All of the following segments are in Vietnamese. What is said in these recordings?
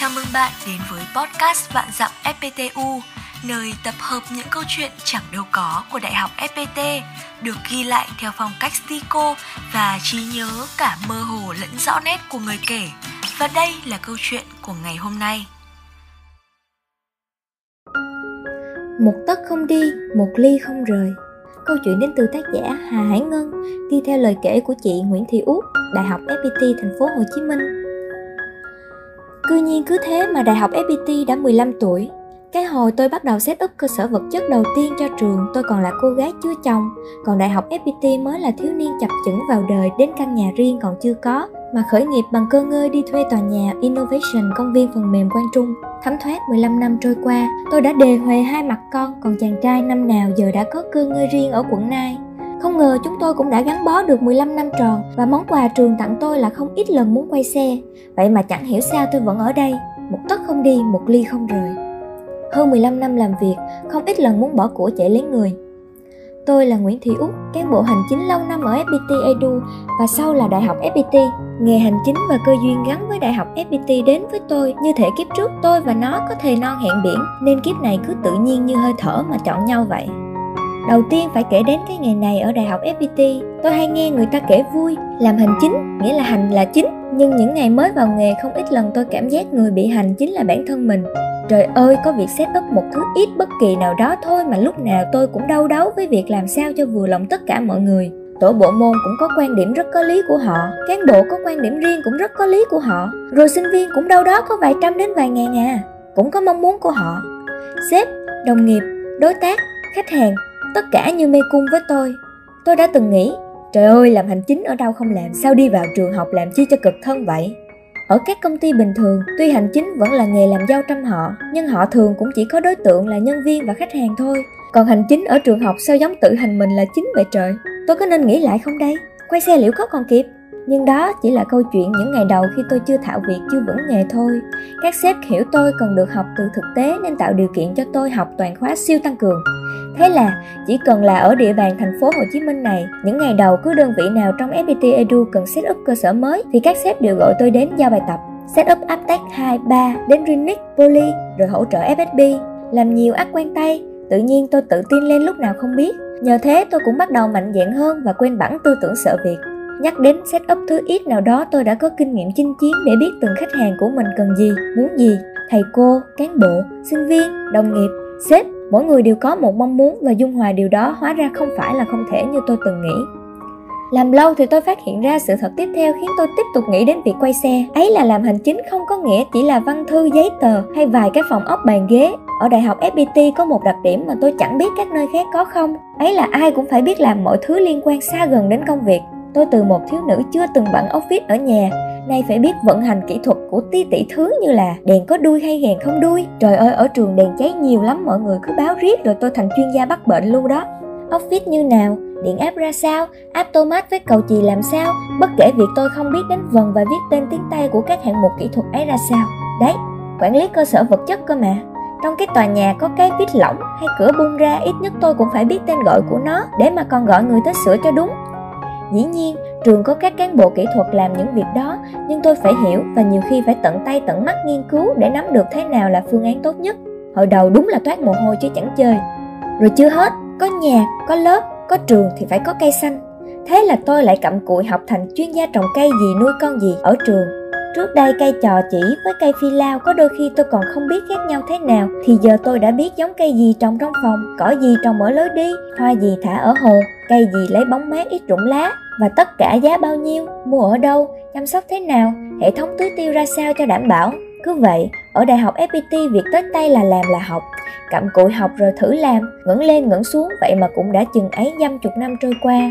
Chào mừng bạn đến với podcast Vạn Dặm FPTU, nơi tập hợp những câu chuyện chẳng đâu có của Đại học FPT, được ghi lại theo phong cách stico và trí nhớ cả mơ hồ lẫn rõ nét của người kể. Và đây là câu chuyện của ngày hôm nay. Một tấc không đi, một ly không rời. Câu chuyện đến từ tác giả Hà Hải Ngân, đi theo lời kể của chị Nguyễn Thị Út, Đại học FPT thành phố Hồ Chí Minh cứ nhiên cứ thế mà Đại học FPT đã 15 tuổi. Cái hồi tôi bắt đầu set up cơ sở vật chất đầu tiên cho trường, tôi còn là cô gái chưa chồng, còn Đại học FPT mới là thiếu niên chập chững vào đời đến căn nhà riêng còn chưa có, mà khởi nghiệp bằng cơ ngơi đi thuê tòa nhà Innovation công viên phần mềm Quang Trung. Thấm thoát 15 năm trôi qua, tôi đã đề huề hai mặt con, còn chàng trai năm nào giờ đã có cơ ngơi riêng ở quận Nai. Không ngờ chúng tôi cũng đã gắn bó được 15 năm tròn và món quà trường tặng tôi là không ít lần muốn quay xe. Vậy mà chẳng hiểu sao tôi vẫn ở đây, một tấc không đi, một ly không rời. Hơn 15 năm làm việc, không ít lần muốn bỏ của chạy lấy người. Tôi là Nguyễn Thị Út, cán bộ hành chính lâu năm ở FPT Edu và sau là Đại học FPT. Nghề hành chính và cơ duyên gắn với Đại học FPT đến với tôi như thể kiếp trước tôi và nó có thề non hẹn biển nên kiếp này cứ tự nhiên như hơi thở mà chọn nhau vậy. Đầu tiên phải kể đến cái nghề này ở Đại học FPT. Tôi hay nghe người ta kể vui, làm hành chính, nghĩa là hành là chính. Nhưng những ngày mới vào nghề không ít lần tôi cảm giác người bị hành chính là bản thân mình. Trời ơi, có việc set up một thứ ít bất kỳ nào đó thôi mà lúc nào tôi cũng đau đấu với việc làm sao cho vừa lòng tất cả mọi người. Tổ bộ môn cũng có quan điểm rất có lý của họ, cán bộ có quan điểm riêng cũng rất có lý của họ, rồi sinh viên cũng đâu đó có vài trăm đến vài ngàn à, cũng có mong muốn của họ. Sếp, đồng nghiệp, đối tác, khách hàng tất cả như mê cung với tôi. Tôi đã từng nghĩ, trời ơi, làm hành chính ở đâu không làm, sao đi vào trường học làm chi cho cực thân vậy? Ở các công ty bình thường, tuy hành chính vẫn là nghề làm giao trăm họ, nhưng họ thường cũng chỉ có đối tượng là nhân viên và khách hàng thôi. Còn hành chính ở trường học sao giống tự hành mình là chính vậy trời? Tôi có nên nghĩ lại không đây? Quay xe liệu có còn kịp? Nhưng đó chỉ là câu chuyện những ngày đầu khi tôi chưa thạo việc chưa vững nghề thôi. Các sếp hiểu tôi cần được học từ thực tế nên tạo điều kiện cho tôi học toàn khóa siêu tăng cường. Thế là chỉ cần là ở địa bàn thành phố Hồ Chí Minh này những ngày đầu cứ đơn vị nào trong FPT Edu cần set up cơ sở mới thì các sếp đều gọi tôi đến giao bài tập. Set up Aptech 2, 3 đến Rinix, Poly rồi hỗ trợ FSB làm nhiều ác quen tay tự nhiên tôi tự tin lên lúc nào không biết. Nhờ thế tôi cũng bắt đầu mạnh dạn hơn và quên bẵng tư tưởng sợ việc. Nhắc đến setup thứ ít nào đó tôi đã có kinh nghiệm chinh chiến để biết từng khách hàng của mình cần gì, muốn gì. Thầy cô, cán bộ, sinh viên, đồng nghiệp, sếp, mỗi người đều có một mong muốn và dung hòa điều đó hóa ra không phải là không thể như tôi từng nghĩ. Làm lâu thì tôi phát hiện ra sự thật tiếp theo khiến tôi tiếp tục nghĩ đến việc quay xe. Ấy là làm hành chính không có nghĩa chỉ là văn thư giấy tờ hay vài cái phòng ốc bàn ghế. Ở đại học FPT có một đặc điểm mà tôi chẳng biết các nơi khác có không. Ấy là ai cũng phải biết làm mọi thứ liên quan xa gần đến công việc. Tôi từ một thiếu nữ chưa từng bận office ở nhà, nay phải biết vận hành kỹ thuật của ti tỷ thứ như là đèn có đuôi hay đèn không đuôi. Trời ơi, ở trường đèn cháy nhiều lắm, mọi người cứ báo riết rồi tôi thành chuyên gia bắt bệnh luôn đó. Office như nào, điện áp ra sao, áp tomat với cầu chì làm sao, bất kể việc tôi không biết đến vần và viết tên tiếng Tây của các hạng mục kỹ thuật ấy ra sao. Đấy, quản lý cơ sở vật chất cơ mà. Trong cái tòa nhà có cái vít lỏng hay cửa bung ra ít nhất tôi cũng phải biết tên gọi của nó để mà còn gọi người tới sửa cho đúng Dĩ nhiên, trường có các cán bộ kỹ thuật làm những việc đó, nhưng tôi phải hiểu và nhiều khi phải tận tay tận mắt nghiên cứu để nắm được thế nào là phương án tốt nhất. Hồi đầu đúng là toát mồ hôi chứ chẳng chơi. Rồi chưa hết, có nhà, có lớp, có trường thì phải có cây xanh. Thế là tôi lại cặm cụi học thành chuyên gia trồng cây gì nuôi con gì ở trường. Trước đây cây trò chỉ với cây phi lao có đôi khi tôi còn không biết khác nhau thế nào thì giờ tôi đã biết giống cây gì trồng trong phòng, cỏ gì trồng ở lối đi, hoa gì thả ở hồ, cây gì lấy bóng mát ít rụng lá và tất cả giá bao nhiêu, mua ở đâu, chăm sóc thế nào, hệ thống tưới tiêu ra sao cho đảm bảo. Cứ vậy, ở đại học FPT việc tới tay là làm là học, cặm cụi học rồi thử làm, ngẩng lên ngẩng xuống vậy mà cũng đã chừng ấy dăm chục năm trôi qua.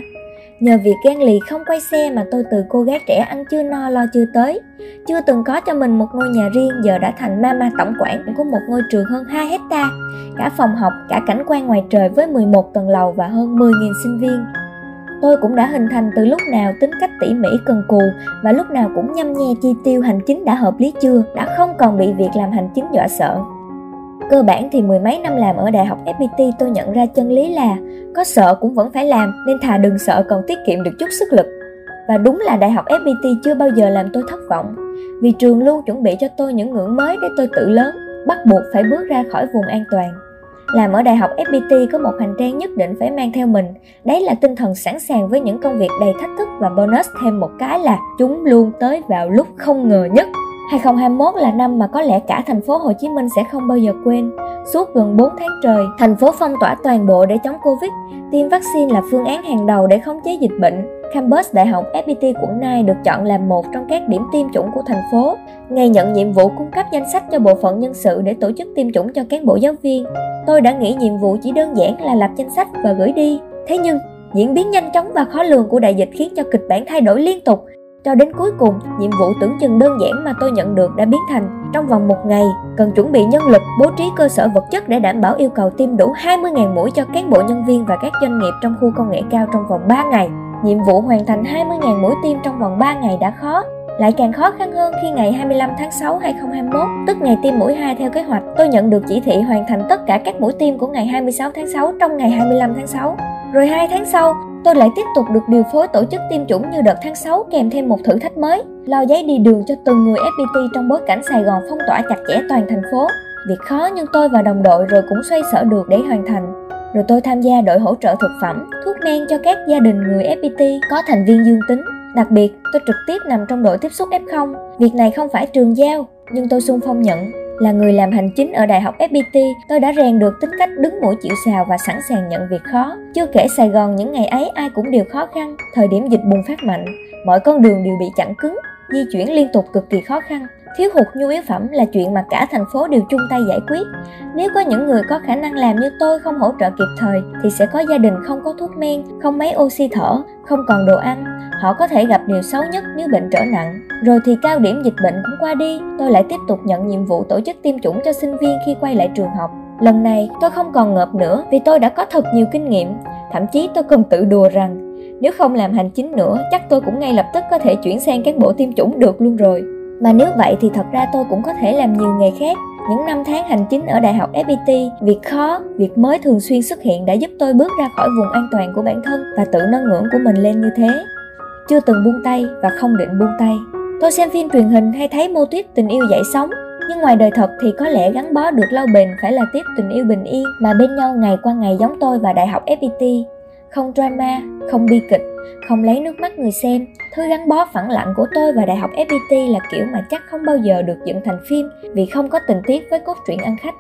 Nhờ việc gan lì không quay xe mà tôi từ cô gái trẻ ăn chưa no lo chưa tới. Chưa từng có cho mình một ngôi nhà riêng giờ đã thành mama tổng quản của một ngôi trường hơn 2 hecta cả phòng học, cả cảnh quan ngoài trời với 11 tầng lầu và hơn 10.000 sinh viên. Tôi cũng đã hình thành từ lúc nào tính cách tỉ mỉ cần cù và lúc nào cũng nhăm nhe chi tiêu hành chính đã hợp lý chưa, đã không còn bị việc làm hành chính dọa sợ. Cơ bản thì mười mấy năm làm ở đại học FPT tôi nhận ra chân lý là có sợ cũng vẫn phải làm nên thà đừng sợ còn tiết kiệm được chút sức lực. Và đúng là Đại học FPT chưa bao giờ làm tôi thất vọng, vì trường luôn chuẩn bị cho tôi những ngưỡng mới để tôi tự lớn, bắt buộc phải bước ra khỏi vùng an toàn. Làm ở Đại học FPT có một hành trang nhất định phải mang theo mình, đấy là tinh thần sẵn sàng với những công việc đầy thách thức và bonus thêm một cái là chúng luôn tới vào lúc không ngờ nhất. 2021 là năm mà có lẽ cả thành phố Hồ Chí Minh sẽ không bao giờ quên. Suốt gần 4 tháng trời, thành phố phong tỏa toàn bộ để chống Covid. Tiêm vaccine là phương án hàng đầu để khống chế dịch bệnh. Campus Đại học FPT quận Nai được chọn làm một trong các điểm tiêm chủng của thành phố. Ngày nhận nhiệm vụ cung cấp danh sách cho bộ phận nhân sự để tổ chức tiêm chủng cho cán bộ giáo viên. Tôi đã nghĩ nhiệm vụ chỉ đơn giản là lập danh sách và gửi đi. Thế nhưng, diễn biến nhanh chóng và khó lường của đại dịch khiến cho kịch bản thay đổi liên tục cho đến cuối cùng, nhiệm vụ tưởng chừng đơn giản mà tôi nhận được đã biến thành trong vòng một ngày, cần chuẩn bị nhân lực, bố trí cơ sở vật chất để đảm bảo yêu cầu tiêm đủ 20.000 mũi cho cán bộ nhân viên và các doanh nghiệp trong khu công nghệ cao trong vòng 3 ngày. Nhiệm vụ hoàn thành 20.000 mũi tiêm trong vòng 3 ngày đã khó, lại càng khó khăn hơn khi ngày 25 tháng 6 2021, tức ngày tiêm mũi 2 theo kế hoạch, tôi nhận được chỉ thị hoàn thành tất cả các mũi tiêm của ngày 26 tháng 6 trong ngày 25 tháng 6. Rồi hai tháng sau, tôi lại tiếp tục được điều phối tổ chức tiêm chủng như đợt tháng 6 kèm thêm một thử thách mới, lo giấy đi đường cho từng người FPT trong bối cảnh Sài Gòn phong tỏa chặt chẽ toàn thành phố. Việc khó nhưng tôi và đồng đội rồi cũng xoay sở được để hoàn thành. Rồi tôi tham gia đội hỗ trợ thực phẩm, thuốc men cho các gia đình người FPT có thành viên dương tính. Đặc biệt, tôi trực tiếp nằm trong đội tiếp xúc F0. Việc này không phải trường giao, nhưng tôi xung phong nhận là người làm hành chính ở Đại học FPT, tôi đã rèn được tính cách đứng mũi chịu sào và sẵn sàng nhận việc khó. Chưa kể Sài Gòn những ngày ấy ai cũng đều khó khăn, thời điểm dịch bùng phát mạnh, mọi con đường đều bị chặn cứng, di chuyển liên tục cực kỳ khó khăn. Thiếu hụt nhu yếu phẩm là chuyện mà cả thành phố đều chung tay giải quyết. Nếu có những người có khả năng làm như tôi không hỗ trợ kịp thời thì sẽ có gia đình không có thuốc men, không máy oxy thở, không còn đồ ăn. Họ có thể gặp điều xấu nhất nếu bệnh trở nặng. Rồi thì cao điểm dịch bệnh cũng qua đi, tôi lại tiếp tục nhận nhiệm vụ tổ chức tiêm chủng cho sinh viên khi quay lại trường học. Lần này tôi không còn ngợp nữa vì tôi đã có thật nhiều kinh nghiệm. Thậm chí tôi còn tự đùa rằng nếu không làm hành chính nữa chắc tôi cũng ngay lập tức có thể chuyển sang các bộ tiêm chủng được luôn rồi. Mà nếu vậy thì thật ra tôi cũng có thể làm nhiều nghề khác. Những năm tháng hành chính ở Đại học FPT, việc khó, việc mới thường xuyên xuất hiện đã giúp tôi bước ra khỏi vùng an toàn của bản thân và tự nâng ngưỡng của mình lên như thế. Chưa từng buông tay và không định buông tay. Tôi xem phim truyền hình hay thấy mô tuyết tình yêu dậy sóng, nhưng ngoài đời thật thì có lẽ gắn bó được lâu bền phải là tiếp tình yêu bình yên mà bên nhau ngày qua ngày giống tôi và Đại học FPT. Không drama, không bi kịch, không lấy nước mắt người xem. Thứ gắn bó phẳng lặng của tôi và Đại học FPT là kiểu mà chắc không bao giờ được dựng thành phim vì không có tình tiết với cốt truyện ăn khách.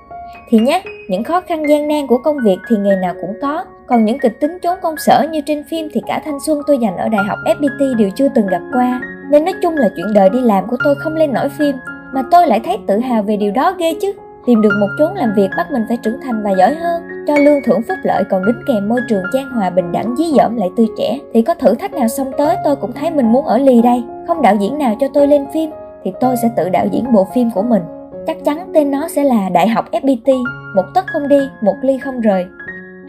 Thì nhé, những khó khăn gian nan của công việc thì nghề nào cũng có, còn những kịch tính trốn công sở như trên phim thì cả thanh xuân tôi dành ở Đại học FPT đều chưa từng gặp qua. Nên nói chung là chuyện đời đi làm của tôi không lên nổi phim, mà tôi lại thấy tự hào về điều đó ghê chứ tìm được một chốn làm việc bắt mình phải trưởng thành và giỏi hơn, cho lương thưởng phúc lợi còn đính kèm môi trường trang hòa bình đẳng dí dỏm lại tươi trẻ. Thì có thử thách nào xông tới tôi cũng thấy mình muốn ở lì đây. Không đạo diễn nào cho tôi lên phim, thì tôi sẽ tự đạo diễn bộ phim của mình. Chắc chắn tên nó sẽ là đại học fpt một tấc không đi, một ly không rời.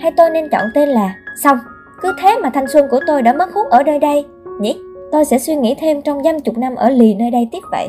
Hay tôi nên chọn tên là xong. Cứ thế mà thanh xuân của tôi đã mất hút ở nơi đây. Nhỉ? Tôi sẽ suy nghĩ thêm trong dăm chục năm ở lì nơi đây tiếp vậy.